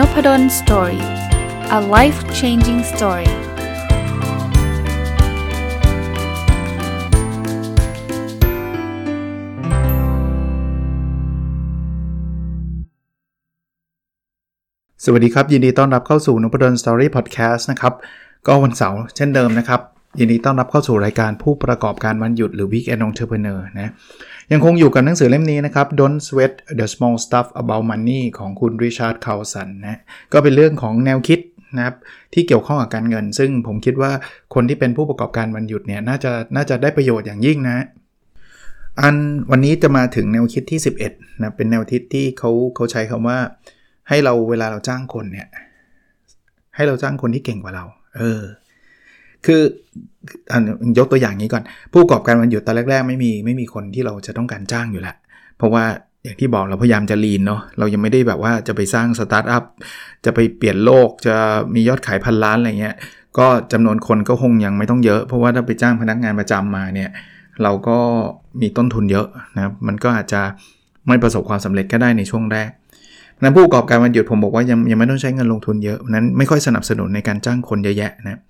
Nopadol story a life changing story สวัสดีครับ ยินดีต้อนรับเข้าสู่นพดล story พอดแคสต์นะครับ ก็วันเสาร์เช่นเดิมนะครับ ยินดีต้อนรับเข้าสู่รายการผู้ประกอบการวันหยุดหรือ Weekend Entrepreneur นะ ยังคงอยู่กับหนังสือเล่มนี้นะครับ Don't Sweat the Small Stuff About Money ของคุณ Richard Carlson นะก็เป็นเรื่องของแนวคิดนะครับที่เกี่ยวข้องกับการเงิน ซึ่งผมคิดว่าคนที่เป็นผู้ประกอบการวันหยุดเนี่ยน่าจะน่าจะได้ประโยชน์อย่างยิ่งนะ อันวันนี้จะมาถึงแนวคิดที่ 11นะเป็นแนวคิดที่เขาเขาใช้คำว่า ให้เราเวลาเราจ้างคนเนี่ยให้เราจ้างคนที่เก่งกว่าเรา เออ คืออยกตัวอย่างนี้ก่อน ผู้ประกอบการวันหยุดตอนแรก ๆ ไม่มีไม่มีคนที่เราจะต้องการจ้างอยู่แล้วเพราะว่าอย่างที่บอกเราพยายามจะลีนเนาะเรายังไม่ได้แบบว่าจะไปสร้างสตาร์ทอัพจะไปเปลี่ยนโลกจะมียอดขายพันล้านอะไรเงี้ยก็จำนวนคนก็คงยังไม่ต้องเยอะ เพราะว่าถ้าไปจ้างพนักงานประจำมาเนี่ยเราก็มีต้นทุนเยอะนะมันก็อาจจะไม่ประสบความสำเร็จก็ได้ในช่วงแรกนั้นผู้ประกอบการวันหยุดผมบอกว่ายังยังไม่ต้องใช้เงินลงทุนเยอะนั้นไม่ค่อยสนับสนุนในการจ้างคนเยอะแยะนะ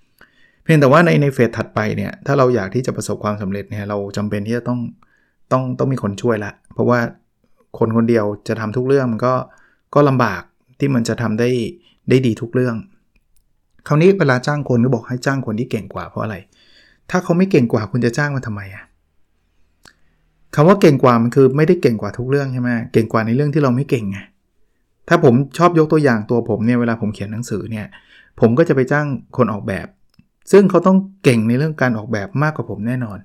พียงแต่ว่าในในเฟสถัดไปเนี่ยถ้าเราอยากที่จะประสบความสำเร็จเนี่ยเราจำเป็นที่จะต้องต้องต้องมีคนช่วยละ เพราะว่าคนคนเดียวจะทำทุกเรื่องมันก็ก็ลำบากที่มันจะทำได้ได้ดีทุกเรื่อง คราวนี้เวลาจ้างคนก็บอกให้จ้างคนที่เก่งกว่าเพราะอะไร ถ้าเขาไม่เก่งกว่าคุณจะจ้างมาทำไมอะคำว่าเก่งกว่ามันคือไม่ได้เก่งกว่าทุกเรื่องใช่ไหมเก่งกว่าในเรื่องที่เราไม่เก่งไงถ้าผมชอบยกตัวอย่างตัวผมเนี่ยเวลาผมเขียนหนังสือเนี่ยผมก็จะไปจ้างคนออกแบบ ซึ่งเขาต้องเก่งในเรื่องการออกแบบมากกว่าผมแน่นอน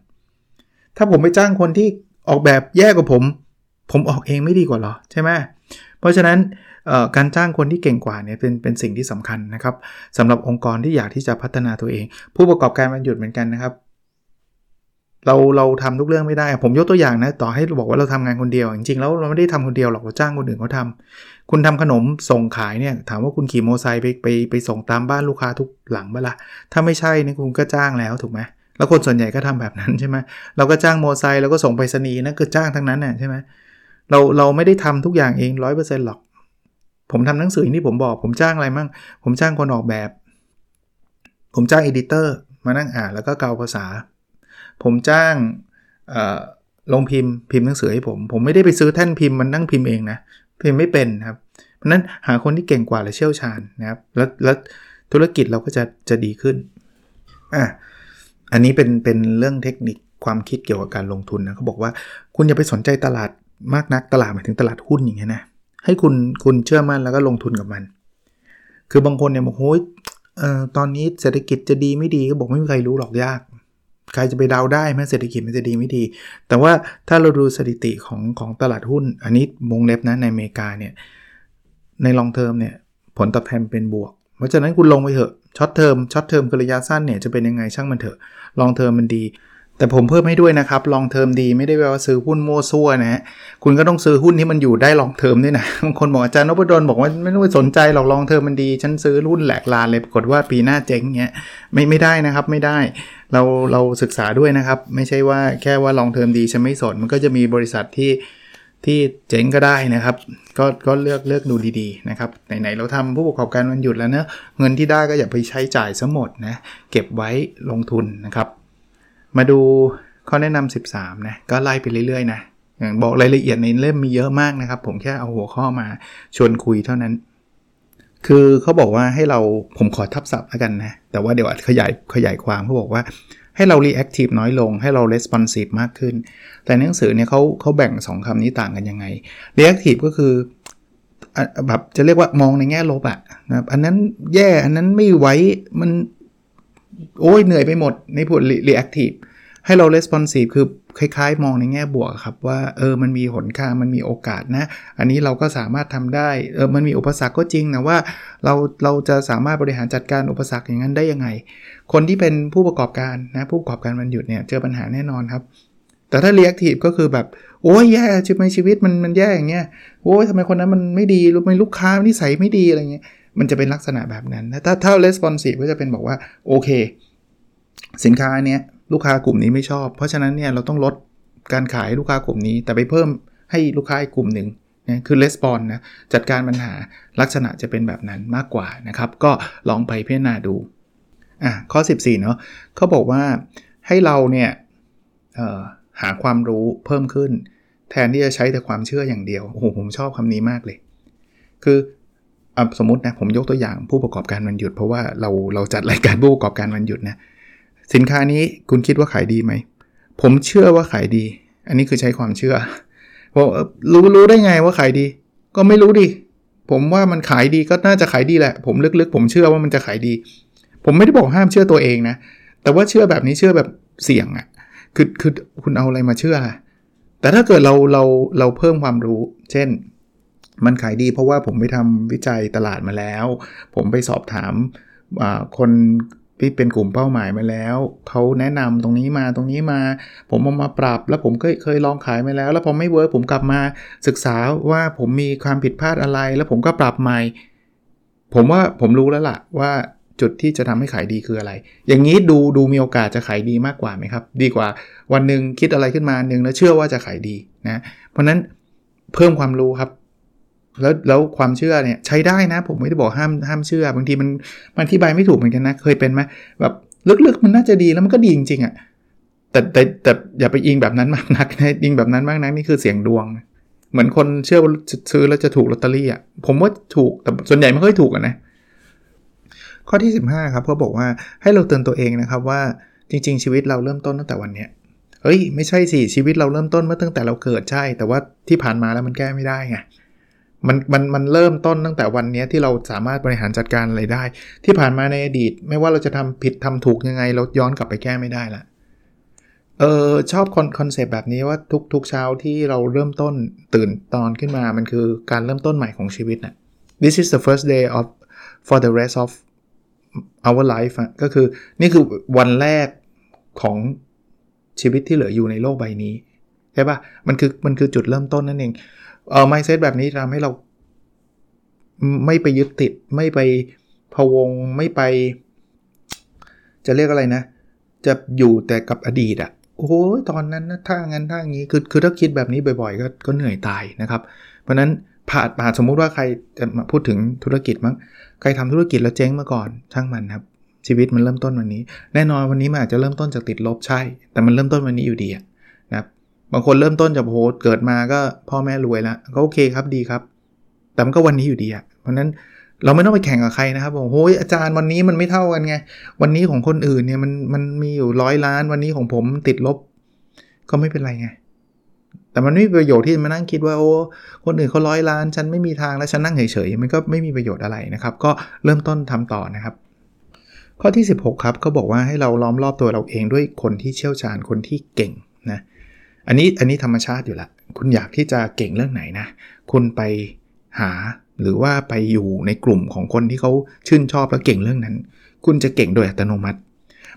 ถ้าผมไปจ้างคนที่ออกแบบแย่กว่าผม ผมออกเองไม่ดีกว่าหรอใช่ไหมเพราะฉะนั้นการจ้างคนที่เก่งกว่าเนี่ยเป็นเป็นสิ่งที่สำคัญนะครับสำหรับองค์กรที่อยากที่จะพัฒนาตัวเอง ผู้ประกอบการมันหยุดเหมือนกันนะครับ เราเราทำทุกเรื่องไม่ได้ ผมยกตัวอย่างนะ ต่อให้บอกว่าเราทำงานคนเดียว จริงๆแล้วเราไม่ได้ทำคนเดียวหรอก เราจ้างคนอื่นเขาทาคุณทำขนมส่งขายเนี่ย ถามว่าคุณขี่มอเตอร์ไซค์ไปไปไปส่งตามบ้านลูกค้าทุกหลังเปล่าถ้าไม่ใช่นี่คุณก็จ้างแล้วถูกไหมแล้วคนส่วนใหญ่ก็ทำแบบนั้นใช่ไหมเราก็จ้างมอเตอร์ไซค์แล้วก็ส่งไปรษณีย์นั่นคือจ้างทั้งนั้นน่ะใช่ไหมเราเราไม่ได้ทำทุกอย่างเองร้อยเปอร์เซ็นต์หรอก ผมทำหนังสือที่ผมบอก ผมจ้างอะไรมั่ง ผมจ้างคนออกแบบ ผมจ้างเอดิเตอร์มานั่งอ่านแล้วก็เกาภาษา ผมจ้างลงพิมพ์พิมพ์หนังสือให้ผม ผมไม่ได้ไปซื้อแท่นพิมพ์มันนั่งพิมพ์เองนะพิมพ์ไม่เป็นครับเพราะนั้นหาคนที่เก่งกว่าและเชี่ยวชาญนะครับแล้วแล้วธุรกิจเราก็จะจะดีขึ้นอะอันนี้เป็นเป็นเรื่องเทคนิคความคิดเกี่ยวกับการลงทุนนะเขาบอกว่าคุณอย่าไปสนใจตลาดมากนักตลาดหมายถึงตลาดหุ้นอย่างเงี้ยนะให้คุณคุณเชื่อมั่นแล้วก็ลงทุนกับมัน คือบางคนเนี่ยบอกโอ้ยเอ่อตอนนี้เศรษฐกิจจะดีไม่ดีก็บอกไม่มีใครรู้หรอกยาก ใครจะไปเดาได้ไหมเศรษฐกิจมันจะดีไม่ดี แต่ว่าถ้าเราดูสถิติของของตลาดหุ้น อันนี้วงเล็บนะในอเมริกาเนี่ย ใน long term เนี่ยผลตอบแทนเป็นบวก เพราะฉะนั้นคุณลงไปเถอะ short term short term คือระยะสั้นเนี่ยจะเป็นยังไงช่างมันเถอะ long term มันดี แต่ผมเพิ่มให้ด้วยนะครับ long term ดีไม่ได้แปลว่าซื้อหุ้นมั่วซั่วนะฮะคุณก็ต้องซื้อหุ้นที่มันอยู่ได้ long term ด้วยนะบางคนบอกอาจารย์นพดลบอกว่าไม่ต้องไปสนใจหรอก long term มันดี ฉันซื้อหุ้นแหลกลานเลยปรากฏว่าปีหน้าเจ๊งเงี้ยไม่ไม่ได้นะครับไม่ได้ เราเราศึกษาด้วยนะครับ ไม่ใช่ว่าแค่ว่าลองเทอมดีฉันไม่สนมันก็จะมีบริษัทที่ที่เจ๋งก็ได้นะครับ ก็ก็เลือกเลือกดูดีๆนะครับไหนๆเราทำผู้ประกอบการวันหยุดแล้วเนะเงินที่ได้ก็อย่าไปใช้จ่ายซะหมดนะเก็บไว้ลงทุนนะครับ มาดูข้อแนะนำ13 นะ ก็ไล่ไปเรื่อยๆนะ อย่างบอกรายละเอียดในเล่มมีเยอะมากนะครับ ผมแค่เอาหัวข้อมาชวนคุยเท่านั้น คือเขาบอกว่าให้เราผมขอทับศัพท์แล้วกันนะ แต่ว่าเดี๋ยวขยายขยายความเขาบอกว่าให้เรา reactive น้อยลง ให้เรา responsive มากขึ้น แต่หนังสือเนี่ยเขาเขาแบ่ง 2คำนี้ต่างกันยังไง reactive ก็คือแบบจะเรียกว่ามองในแง่ลบอะนะอันนั้นแย่ อันนั้นไม่ไหวมัน โอ้ยเหนื่อยไปหมดในพูด reactive ให้เรา responsive คือคล้ายๆ มองในแง่บวกครับว่าเออมันมีหนค่ามันมีโอกาสนะ อันนี้เราก็สามารถทำได้เออมันมีอุปสรรคก็จริงนะว่าเราเราจะสามารถบริหารจัดการอุปสรรคอย่างนั้นได้ยังไง คนที่เป็นผู้ประกอบการนะผู้ประกอบการมันหยุดเนี่ยเจอปัญหาแน่นอนครับ แต่ถ้า reactive ก็คือแบบโอ้ยแย่ชีวิตชีวิตมันมันแย่อย่างเงี้ยโอ้ยทำไมคนนั้นมันไม่ดีรู้ไหมลูกค้านิสัยไม่ดีอะไรเงี้ย มันจะเป็นลักษณะแบบนั้น ถ้าถ้า responsive ก็จะเป็นบอกว่า โอเค สินค้าเนี้ยลูกค้ากลุ่มนี้ไม่ชอบ เพราะฉะนั้นเนี่ยเราต้องลดการขายลูกค้ากลุ่มนี้ แต่ไปเพิ่มให้ลูกค้าอีกกลุ่มหนึ่งนะคือ respond นะจัดการปัญหาลักษณะจะเป็นแบบนั้นมากกว่านะครับ ก็ลองไปพิจารณาดูอะข้อ 14เนาะเขาบอกว่าให้เราเนี่ยหาความรู้เพิ่มขึ้น แทนที่จะใช้แต่ความเชื่ออย่างเดียวโอ้โหผมชอบคำนี้มากเลย คือ สมมตินะผมยกตัวอย่างผู้ประกอบการวันหยุด เพราะว่าเราเราจัดรายการผู้ประกอบการวันหยุดนะสินค้านี้คุณคิดว่าขายดีไหม ผมเชื่อว่าขายดี อันนี้คือใช้ความเชื่อผมรู้รู้ได้ไงว่าขายดี ก็ไม่รู้ดิ ผมว่ามันขายดีก็น่าจะขายดีแหละ ผมลึกๆ ผมเชื่อว่ามันจะขายดี ผมไม่ได้บอกห้ามเชื่อตัวเองนะ แต่ว่าเชื่อแบบนี้เชื่อแบบเสี่ยงอะ่ะคือคือคุณเอาอะไรมาเชื่อ แต่ถ้าเกิดเราเราเราเพิ่มความรู้ เช่น มันขายดีเพราะว่าผมไปทำวิจัยตลาดมาแล้ว ผมไปสอบถามคนที่เป็นกลุ่มเป้าหมายมาแล้ว เขาแนะนำตรงนี้มาตรงนี้มา ผมเอามาปรับ แล้วผมเคยเคยลองขายมาแล้ว แล้วพอไม่เวิร์กผมกลับมาศึกษาว่าผมมีความผิดพลาดอะไร แล้วผมก็ปรับใหม่ ผมว่าผมรู้แล้วล่ะว่าจุดที่จะทำให้ขายดีคืออะไร อย่างนี้ดูดูมีโอกาสจะขายดีมากกว่าไหมครับ ดีกว่าวันหนึ่งคิดอะไรขึ้นมาหนึ่งแล้วเชื่อว่าจะขายดีนะ เพราะนั้นเพิ่มความรู้ครับ แล้วแล้วความเชื่อเนี่ยใช้ได้นะ ผมไม่ได้บอกห้ามห้ามเชื่อบางทีมันมันอธิบายไม่ถูกเหมือนกันนะ เคยเป็นไหมแบบลึกๆมันน่าจะดีแล้วมันก็ดีจริงๆอะ่ะแต่แต่แต่อย่าไปอิงแบบนั้นมากนักนะอิงแบบนั้นมากนักนี่คือเสียงดวง เหมือนคนเชื่อว่าซื้อแล้วจะถูกลอตเตอรี่อะผมว่าถูกแต่ส่วนใหญ่ไม่ค่อยถูกะนะ ข้อที่ 15 ครับเขาบอกว่าให้เราเตือนตัวเองนะครับว่าจริง ๆ ชีวิตเราเริ่มต้นตั้งแต่วันเนี้ยเฮ้ย ไม่ใช่สิชีวิตเราเริ่มต้นเมื่อตั้งแต่เราเกิดใช่ แต่ว่าที่ผ่านมาแล้วมันแก้ไม่ได้ไง มันมันมันเริ่มต้นตั้งแต่วันนี้ที่เราสามารถบริหารจัดการอะไรได้ ที่ผ่านมาในอดีต ไม่ว่าเราจะทำผิดทำถูกยังไงเราย้อนกลับไปแก้ไม่ได้ละเออชอบคอนคอนเซปต์แบบนี้ว่าทุกทุกเช้าที่เราเริ่มต้นตื่นตอนขึ้นมามันคือการเริ่มต้นใหม่ของชีวิตนะ this is the first day of for the rest of our life ก็คือนี่คือวันแรกของชีวิตที่เหลืออยู่ในโลกใบนี้ใช่ปะมันคือมันคือจุดเริ่มต้นนั่นเอง เออไมเซ็ตแบบนี้ทำให้เรา ไม่ไปยึดติด ไม่ไปพวงไม่ไป จะเรียกอะไรนะ จะอยู่แต่กับอดีตอะ่ะโอ้ยตอนนั้นนะถ้างั้นถ้างี้คือคือถ้าคิดแบบนี้บ่อยๆ ก็ก็เหนื่อยตายนะครับ เพราะนั้นผ่าผ่าสมมุติว่าใครจะมาพูดถึงธุรกิจมั้งใครทำธุรกิจแล้วเจ๊งมาก่อนช่างมันครับ ชีวิตมันเริ่มต้นวันนี้ แน่นอนวันนี้มันอาจจะเริ่มต้นจากติดลบใช่ แต่มันเริ่มต้นวันนี้อยู่ดีนะ บางคนเริ่มต้นจากโหเกิดมาก็พ่อแม่รวยแล้วก็โอเคครับดีครับ แต่มันก็วันนี้อยู่ดีอะเพราะนั้นเราไม่ต้องไปแข่งกับใครนะครับบอกโอ้ยอาจารย์วันนี้มันไม่เท่ากันไง วันนี้ของคนอื่นเนี่ยมันมันมีอยู่ร้อยล้าน วันนี้ของผมติดลบ ก็ไม่เป็นไรไง แต่มันไม่มีประโยชน์ที่มานั่งคิดว่าโอ้คนอื่นเขาร้อยล้าน ฉันไม่มีทางแล้วฉันนั่งเฉยๆมันก็ไม่มีประโยชน์อะไรนะครับ ก็เริ่มต้นทำต่อนะครับ ข้อที่ 16 ครับก็บอกว่าให้เราล้อมรอบตัวเราเองด้วยคนที่เชี่ยวชาญคนที่เก่งนะ อันนี้อันนี้ธรรมชาติอยู่ละ คุณอยากที่จะเก่งเรื่องไหนนะ คุณไปหาหรือว่าไปอยู่ในกลุ่มของคนที่เขาชื่นชอบและเก่งเรื่องนั้น คุณจะเก่งโดยอัตโนมัติ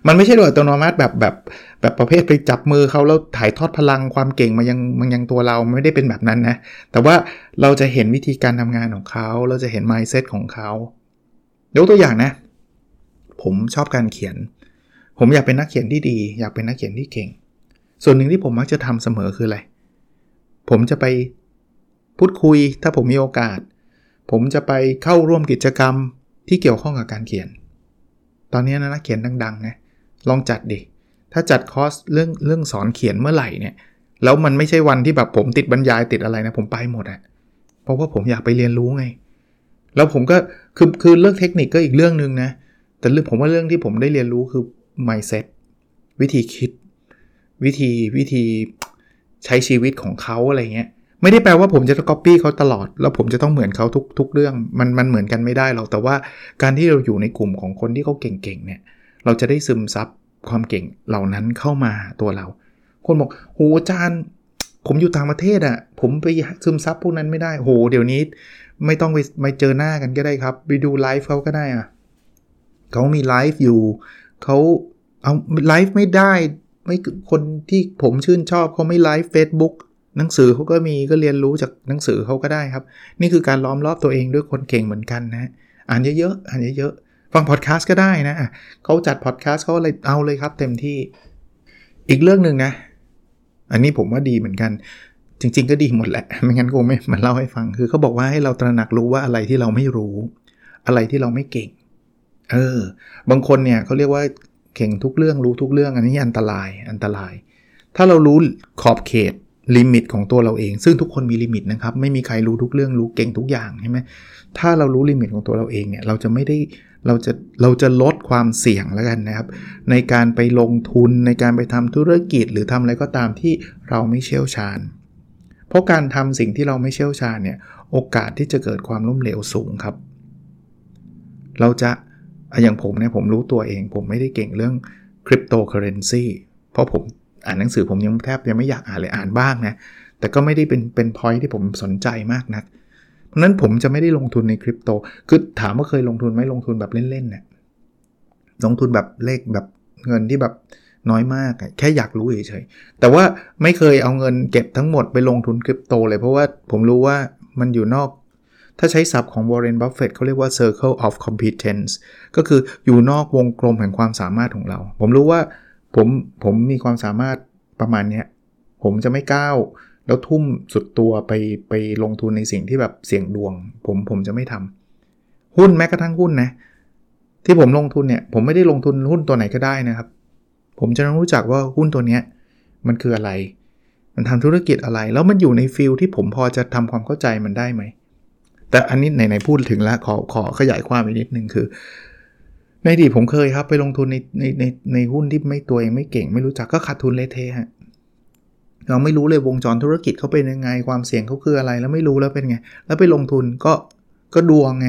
มันไม่ใช่โดยอัตโนมัติแบบแบบแบบประเภทไปจับมือเขาแล้วถ่ายทอดพลังความเก่งมายังมันยังตัวเราไม่ได้เป็นแบบนั้นนะ แต่ว่าเราจะเห็นวิธีการทำงานของเขา เราจะเห็น mindset ของเขายกตัวอย่างนะ ผมชอบการเขียน ผมอยากเป็นนักเขียนที่ดี อยากเป็นนักเขียนที่เก่ง ส่วนหนึ่งที่ผมมักจะทำเสมอคืออะไร ผมจะไปพูดคุยถ้าผมมีโอกาส ผมจะไปเข้าร่วมกิจกรรมที่เกี่ยวข้องกับการเขียน ตอนนี้นะนักเขียนดังๆนะลองจัดดิ ถ้าจัดคอร์สเรื่องเรื่องสอนเขียนเมื่อไหร่เนี่ย แล้วมันไม่ใช่วันที่แบบผมติดบรรยายติดอะไรนะ ผมไปหมดอะเพราะว่าผมอยากไปเรียนรู้ไง แล้วผมก็คือคือเรื่องเทคนิคก็อีกเรื่องหนึ่งนะ แต่เรื่องผมว่าเรื่องที่ผมได้เรียนรู้คือ mindset วิธีคิด วิธีวิธีใช้ชีวิตของเขาอะไรเงี้ยไม่ได้แปลว่าผมจะก๊อปปี้เขาตลอด แล้วผมจะต้องเหมือนเขาทุกทุกเรื่องมันมันเหมือนกันไม่ได้หรอกแต่ว่าการที่เราอยู่ในกลุ่มของคนที่เขาเก่งๆเนี่ยเราจะได้ซึมซับความเก่งเหล่านั้นเข้ามาตัวเรา คนบอกโหอาจารย์ผมอยู่ต่างประเทศอะ่ะ ผมไปซึมซับพวกนั้นไม่ได้โห เดี๋ยวนี้ ไม่ต้องไปไปเจอหน้ากันก็ได้ครับ ไปดูไลฟ์เขาก็ได้อะ่ะเขามีไลฟ์อยู่เขาเอาไลฟ์ไม่ได้ ไม่คนที่ผมชื่นชอบเขาไม่ไลฟ์เฟซบุ๊กหนังสือเขาก็มีก็เรียนรู้จากหนังสือเขาก็ได้ครับ นี่คือการล้อมรอบตัวเองด้วยคนเก่งเหมือนกันนะอ่านเยอะๆอ่านเยอะๆฟังพอดแคสต์ก็ได้นะเขาจัดพอดแคสต์เขาเลยเอาเลยครับ เต็มที่อีกเรื่องหนึ่งนะ อันนี้ผมว่าดีเหมือนกัน จริง ๆ ก็ดีหมดแหละ ไม่งั้นกูไม่มาเล่าให้ฟัง คือเขาบอกว่าให้เราตระหนักรู้ว่าอะไรที่เราไม่รู้ อะไรที่เราไม่เก่ง เออ บางคนเนี่ยเขาเรียกว่า เก่งทุกเรื่องรู้ทุกเรื่องอันนี้อันตรายอันตราย ถ้าเรารู้ขอบเขต limit ของตัวเราเอง ซึ่งทุกคนมี limit นะครับ ไม่มีใครรู้ทุกเรื่องรู้เก่งทุกอย่างใช่ไหมถ้าเรารู้ limit ของตัวเราเองเนี่ยเราจะไม่ได้เราจะเราจะลดความเสี่ยงแล้วกันนะครับ ในการไปลงทุนในการไปทำธุรกิจ หรือทำอะไรก็ตามที่เราไม่เชี่ยวชาญ เพราะการทำสิ่งที่เราไม่เชี่ยวชาญเนี่ยโอกาสที่จะเกิดความล้มเหลวสูงครับ เราจะ อย่างผมเนี่ยผมรู้ตัวเอง ผมไม่ได้เก่งเรื่องคริปโตเคอเรนซีเพราะผมอ่านหนังสือผมยังแทบยังไม่อยากอ่านเลยอ่านบ้างนะ แต่ก็ไม่ได้เป็นเป็นพอยที่ผมสนใจมากนัก เพราะนั้นผมจะไม่ได้ลงทุนในคริปโต คือถามว่าเคยลงทุนไหมลงทุนแบบเล่นๆเนี่ยลงทุนแบบเลขแบบเงินที่แบบน้อยมาก แค่อยากรู้เฉยๆ แต่ว่าไม่เคยเอาเงินเก็บทั้งหมดไปลงทุนคริปโตเลย เพราะว่าผมรู้ว่ามันอยู่นอก ถ้าใช้ศัพท์ของ Warren Buffett เขาเรียกว่า circle of competence ก็คืออยู่นอกวงกลมแห่งความสามารถของเรา ผมรู้ว่าผมผมมีความสามารถประมาณนี้ผมจะไม่ก้าวแล้วทุ่มสุดตัวไปไปลงทุนในสิ่งที่แบบเสี่ยงดวง ผมผมจะไม่ทำหุ้นแม้กระทั่งหุ้นนะ ที่ผมลงทุนเนี่ย ผมไม่ได้ลงทุนหุ้นตัวไหนก็ได้นะครับ ผมจะต้องรู้จักว่าหุ้นตัวนี้มันคืออะไร มันทำธุรกิจอะไร แล้วมันอยู่ในฟิลที่ผมพอจะทำความเข้าใจมันได้ไหม แต่อันนี้ไหนๆพูดถึงแล้วขอขอขยายความอีกนิดนึงคือ ในอดีตผมเคยครับ ไปลงทุนในในในในหุ้นที่ไม่ตัวเองไม่เก่ง ไม่รู้จักก็ขาดทุนเละเทะฮะเราไม่รู้เลยวงจรธุรกิจเขาเป็นยังไงความเสี่ยงเขาคืออะไร แล้วไม่รู้แล้วเป็นไง แล้วไปลงทุนก็ก็ดวงไง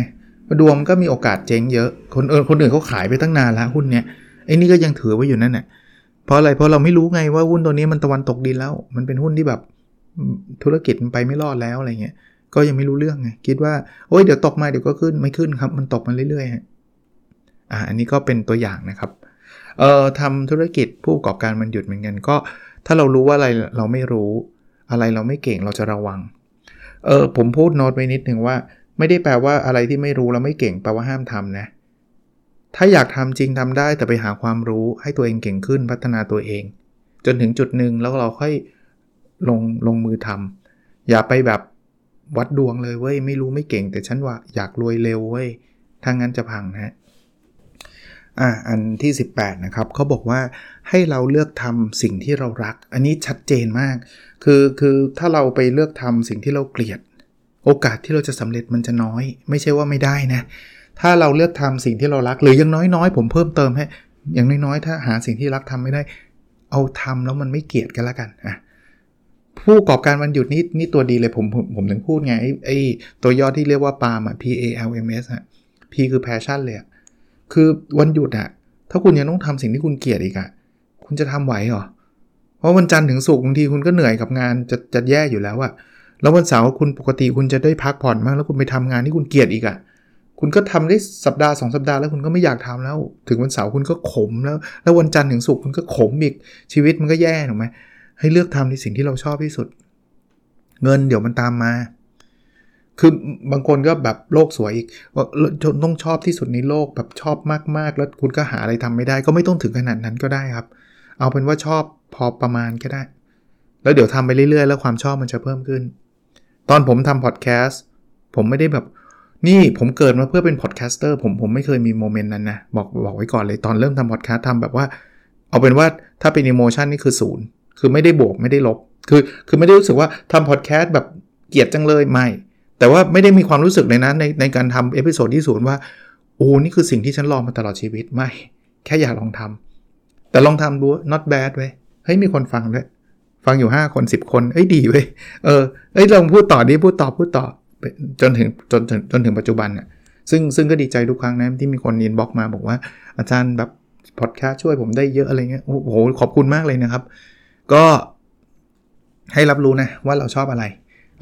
ดวงก็มีโอกาสเจ๊งเยอะคนเออคนอื่นเขาขายไปตั้งนานแล้วหุ้นเนี้ยไอ้นี่ก็ยังถือไว้อยู่นั่นแหละเพราะอะไรเพราะเราไม่รู้ไงว่าหุ้นตัวนี้มันตะวันตกดินแล้ว มันเป็นหุ้นที่แบบธุรกิจมันไปไม่รอดแล้วอะไรเงี้ย ก็ยังไม่รู้เรื่องไงคิดว่าโอ้ยเดี๋ยวตกมาเดี๋ยวก็ขึ้นไม่ขึ้นครับ มันตกมาเรื่อยๆอ่าอันนี้ก็เป็นตัวอย่างนะครับเอ่อทำธุรกิจผู้ประกอบการมันหยุดเหมือนกันก็ ถ้าเรารู้ว่าอะไรเราไม่รู้อะไรเราไม่เก่งเราจะระวังเออผมพูดโน้ตไว้นิดหนึ่งว่า ไม่ได้แปลว่าอะไรที่ไม่รู้แล้วไม่เก่งแปลว่าห้ามทำนะ ถ้าอยากทำจริงทำได้แต่ไปหาความรู้ให้ตัวเองเก่งขึ้นพัฒนาตัวเอง จนถึงจุดหนึ่งแล้วเราค่อยลงลงมือทำอย่าไปแบบ วัดดวงเลยเว้ยไม่รู้ไม่เก่ง แต่ฉันว่าอยากรวยเร็วเว้ยถ้างั้นจะพังนะอ่าอันที่ 18 นะครับเขาบอกว่าให้เราเลือกทำสิ่งที่เรารัก อันนี้ชัดเจนมาก คือคือถ้าเราไปเลือกทำสิ่งที่เราเกลียด โอกาสที่เราจะสำเร็จมันจะน้อย ไม่ใช่ว่าไม่ได้นะ ถ้าเราเลือกทำสิ่งที่เรารัก หรือยังน้อยๆ ผมเพิ่มเติมให้อย่างน้อยๆ ถ้าหาสิ่งที่รักทำไม่ได้ เอาทำแล้วมันไม่เกลียดกันละกันอะ ผู้ประกอบการวันหยุดนี่นี่ตัวดีเลยผมผมผมถึงพูดไงไอ้ไอ้ตัวย่อที่เรียกว่าปาล์มอะ P A L M S อะ P คือ passion เลยอะคือวันหยุดอะถ้าคุณยังต้องทำสิ่งที่คุณเกลียดอีกอะคุณจะทำไหวเหรอ เพราะวันจันทร์ถึงศุกร์บางทีคุณก็เหนื่อยกับงานจะจะแย่อยู่แล้วอะแล้ววันเสาร์คุณปกติคุณจะได้พักผ่อนมาก แล้วคุณไปทำงานที่คุณเกลียดอีกอะคุณก็ทำได้สัปดาห์สองสัปดาห์แล้วคุณก็ไม่อยากทำแล้ว ถึงวันเสาร์คุณก็ขมแล้ว แล้ววันจันทร์ถึงศุกร์คุณก็ขมอีกชีวิตมันก็แย่ถูกไหม ให้เลือกทำในสิ่งที่เราชอบที่สุด เงินเดี๋ยวมันตามมา คือบางคนก็แบบโลกสวยอีกว่าต้องชอบที่สุดในโลกแบบชอบมากๆ แล้วคุณก็หาอะไรทำไม่ได้ ก็ไม่ต้องถึงขนาดนั้นก็ได้ครับ เอาเป็นว่าชอบพอประมาณก็ได้ แล้วเดี๋ยวทำไปเรื่อยๆ แล้วความชอบมันจะเพิ่มขึ้น ตอนผมทำพอดแคสต์ผมไม่ได้แบบนี่ผมเกิดมาเพื่อเป็น podcaster ผมผมไม่เคยมี moment นั้นนะ บอกบอกไว้ก่อนเลยตอนเริ่มทำพอดแคสต์ทำแบบว่า เอาเป็นว่าถ้าเป็น emotion นี่คือศูนย์ คือไม่ได้บวกไม่ได้ลบ คือคือไม่ได้รู้สึกว่าทำพอดแคสต์แบบเกลียดจังเลยไม่ แต่ว่าไม่ได้มีความรู้สึกเลยนะในในการทำ episode ที่ศูนย์ว่าโอ้นี่คือสิ่งที่ฉันรอมาตลอดชีวิตไม่ แค่อยากลองทำแต่ลองทำดู not bad เว้ยเฮ้ยมีคนฟังด้วยฟังอยู่ 5 คน 10 คนเอ้ยดีเว้ยเออเอ้ยลองพูดต่อดิพูดต่อพูดต่อจนถึงจนถึงจนถึงปัจจุบันน่ะซึ่งซึ่งก็ดีใจทุกครั้งนะที่มีคนยินบอกมาบอกว่าอาจารย์แบบพอดแคสช่วยผมได้เยอะอะไรเงี้ยโอ้โหขอบคุณมากเลยนะครับ ก็ให้รับรู้นะว่าเราชอบอะไร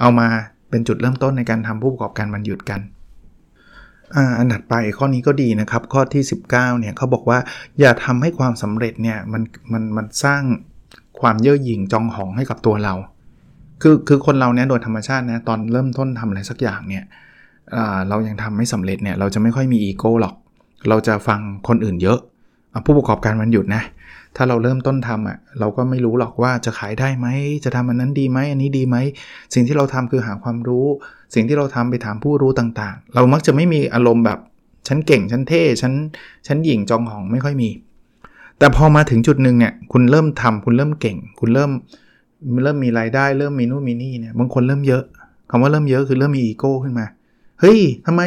เอามาเป็นจุดเริ่มต้นในการทำผู้ประกอบการมันหยุดกันอันถัดไปข้อนี้ก็ดีนะครับ ข้อที่ 19เนี่ยเขาบอกว่าอย่าทำให้ความสำเร็จเนี่ยมันมันมันสร้างความเย่อหยิ่งจองหองให้กับตัวเรา คือคือคนเราเนี่ยโดยธรรมชาตินะตอนเริ่มต้นทำอะไรสักอย่างเนี่ยเรายังทำไม่สำเร็จเนี่ยเราจะไม่ค่อยมีอีโก้หรอก เราจะฟังคนอื่นเยอะ ผู้ประกอบการมันหยุดนะ ถ้าเราเริ่มต้นทำอะ่ะเราก็ไม่รู้หรอกว่าจะขายได้ไหม จะทำอันนั้นดีไหมอันนี้ดีไหม สิ่งที่เราทำคือหาความรู้ สิ่งที่เราทำไปถามผู้รู้ต่างๆ เรามักจะไม่มีอารมณ์แบบฉันเก่งฉันเท่ฉันฉันหญิงจองหองไม่ค่อยมี แต่พอมาถึงจุดหนึ่งเนี่ยคุณเริ่มทำคุณเริ่มเก่ง คุณเริ่มเริ่มมีรายได้ เริ่มมีนู่นมีนี่เนี่ยบางคนเริ่มเยอะคำว่าเริ่มเยอะคือเริ่มมีอีโก้ขึ้นมาเฮ้ยทำไม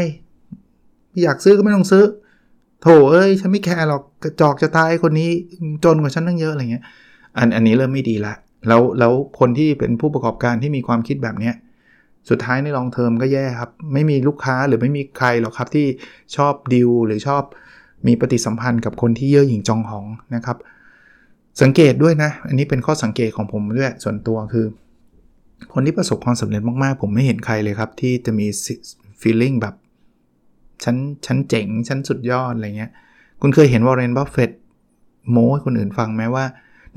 อยากซื้อก็ไม่ต้องซื้อ โถเอ้ย ฉันไม่แคร์หรอกกระจอกจะตายคนนี้จนกว่าฉันตั้งเยอะอะไรเงี้ย อันอันนี้เริ่มไม่ดีละ แล้วแล้วคนที่เป็นผู้ประกอบการที่มีความคิดแบบเนี้ยสุดท้ายใน long term ก็แย่ครับ ไม่มีลูกค้าหรือไม่มีใครหรอกครับที่ชอบดิวหรือชอบมีปฏิสัมพันธ์กับคนที่เย่อหยิ่งจองหองนะครับ สังเกตด้วยนะ อันนี้เป็นข้อสังเกตของผมด้วยส่วนตัวคือ คนที่ประสบความสำเร็จมากๆ ผมไม่เห็นใครเลยครับ ที่จะมี feeling แบบ ฉันฉันเจ๋งฉันสุดยอดอะไรเงี้ย คุณเคยเห็น Warren Buffett โม้ให้คนอื่นฟังไหมว่า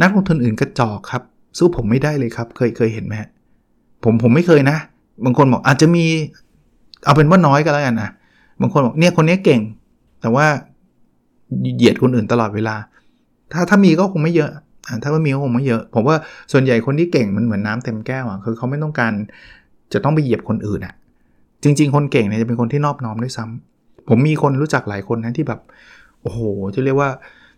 นักลงทุนอื่นกระจอกครับ สู้ผมไม่ได้เลยครับ เคยเคยเห็นไหมผมผมไม่เคยนะ บางคนบอกอาจจะมีเอาเป็นว่าน้อยก็แล้วกันนะบางคนบอกเนี่ยคนนี้เก่ง แต่ว่าเหยียดคนอื่นตลอดเวลา ถ้าถ้ามีก็คงไม่เยอะถ้าไม่มีก็คงไม่เยอะ ผมว่าส่วนใหญ่คนที่เก่งมันเหมือนน้าเต็มแก้วอะคือเขาไม่ต้องการจะต้องไปเหยียบคนอื่นอะ จริง ๆ คนเก่งเนี่ยจะเป็นคนที่นอบน้อมด้วยซ้ำ ผมมีคนรู้จักหลายคนนะที่แบบ โอ้โห จะเรียกว่า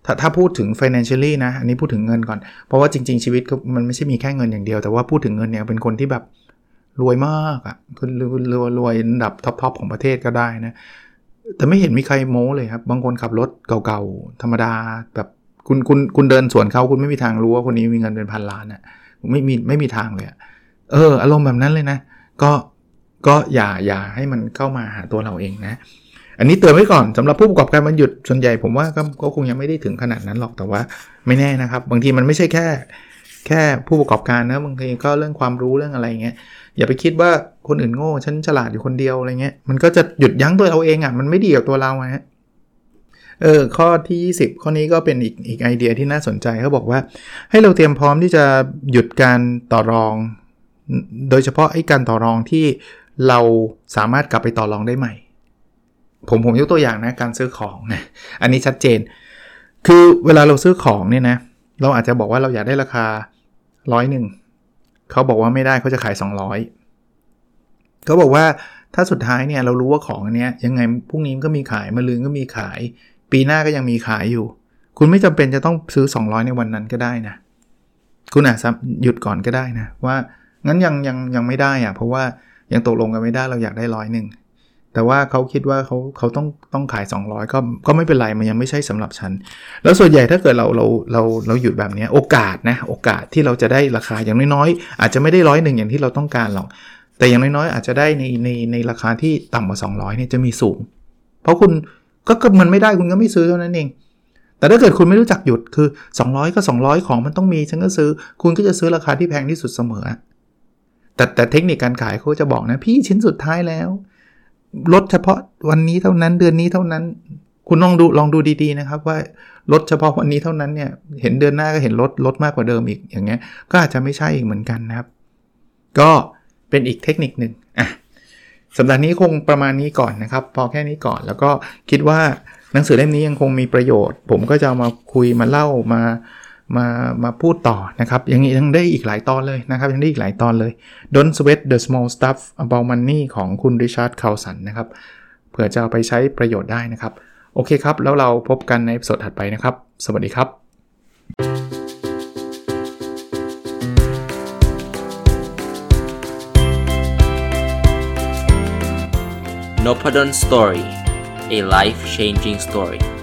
ถ้าถ้าพูดถึง financially นะ อันนี้พูดถึงเงินก่อน เพราะว่าจริง ๆ ชีวิตมันไม่ใช่มีแค่เงินอย่างเดียว แต่ว่าพูดถึงเงินเนี่ยเป็นคนที่แบบรวยมากอะ่ะคือรวยรวยระดับท็อปๆของประเทศก็ได้นะ แต่ไม่เห็นมีใครโม้เลยครับ บางคนขับรถเก่าๆ ธรรมดาแบบคุณคุณคุณเดินสวนเขาคุณไม่มีทางรู้ว่าคนนี้มีเงินเป็นพันล้านอะ่ะไม่มีไม่มีทางเลยอะเออ อารมณ์แบบนั้นเลยนะ ก็ก็อย่าอย่าให้มันเข้ามาหาตัวเราเองนะ อันนี้เตือนไว้ก่อนสำหรับผู้ประกอบการมันหยุดส่วนใหญ่ผมว่าก็คงยังไม่ได้ถึงขนาดนั้นหรอกแต่ว่าไม่แน่นะครับ บางทีมันไม่ใช่แค่ แค่ผู้ประกอบการนะบางทีก็เรื่องความรู้เรื่องอะไรเงี้ยอย่าไปคิดว่าคนอื่นโง่ฉันฉลาดอยู่คนเดียวอะไรเงี้ยมันก็จะหยุดยั้งตัวเราเองอะ่ะมันไม่ดีกับตัวเราฮะเออข้อที่ 20 ข้อนี้ก็เป็นอีกอีกไอเดียที่น่าสนใจเขาบอกว่า ให้เราเตรียมพร้อมที่จะหยุดการต่อรอง โดยเฉพาะไอ้การต่อรองที่เราสามารถกลับไปต่อรองได้ใหม่ ผมผมยกตัวอย่างนะการซื้อของนะอันนี้ชัดเจน คือเวลาเราซื้อของเนี่ยนะเราอาจจะบอกว่าเราอยากได้ราคาร้อยหนึ่งเขาบอกว่าไม่ได้เขาจะขาย 200เขาบอกว่าถ้าสุดท้ายเนี่ยเรารู้ว่าของอันนี้ยังไงพรุ่งนี้ก็มีขายมะลืนก็มีขาย ปีหน้าก็ยังมีขายอยู่ คุณไม่จำเป็นจะต้องซื้อ 200 ในวันนั้นก็ได้นะคุณอาจจะหยุดก่อนก็ได้นะว่างั้นยังยังยังไม่ได้อะเพราะว่ายังตกลงกันไม่ได้เราอยากได้ร้อยหนึ่ง แต่ว่าเขาคิดว่าเขาเขาต้องต้องขาย 200 ก็ก็ไม่เป็นไรมันยังไม่ใช่สำหรับฉัน แล้วส่วนใหญ่ถ้าเกิดเราเราเราเราหยุดแบบนี้โอกาสนะโอกาสที่เราจะได้ราคาอย่างน้อยๆ อาจจะไม่ได้ร้อยหนึ่งอย่างที่เราต้องการหรอก แต่อย่างน้อยๆ อาจจะได้ในในในราคาที่ต่ำกว่า 200เนี่ยจะมีสูง เพราะคุณก็มันไม่ได้คุณก็ไม่ซื้อเท่านั้นเอง แต่ถ้าเกิดคุณไม่รู้จักหยุดคือ 200 ก็ 200 ของมันต้องมีฉันก็ซื้อ คุณก็จะซื้อราคาที่แพงที่สุดเสมอ แต่แต่เทคนิคการขายเขาจะบอกนะพี่ชิ้นสุดท้ายแล้ว ลดเฉพาะวันนี้เท่านั้นเดือนนี้เท่านั้น คุณลองดูลองดูดีๆนะครับ ว่าลดเฉพาะวันนี้เท่านั้นเนี่ยเห็นเดือนหน้าก็เห็นลดลดมากกว่าเดิมอีกอย่างเงี้ยก็อาจจะไม่ใช่อีกเหมือนกันนะครับ ก็เป็นอีกเทคนิคหนึ่งอะสัปดาห์นี้คงประมาณนี้ก่อนนะครับ พอแค่นี้ก่อนแล้วก็คิดว่าหนังสือเล่มนี้ยังคงมีประโยชน์ ผมก็จะมาคุยมาเล่ามา มามาพูดต่อนะครับยังยังได้อีกหลายตอนเลยนะครับยังได้อีกหลายตอนเลย Don't sweat the small stuff about money ของคุณ Richard Carlson นะครับเผื่อจะเอาไปใช้ประโยชน์ได้นะครับ โอเคครับ แล้วเราพบกันในเสาร์ถัดไปนะครับ สวัสดีครับ n o p a d o n Story a life changing story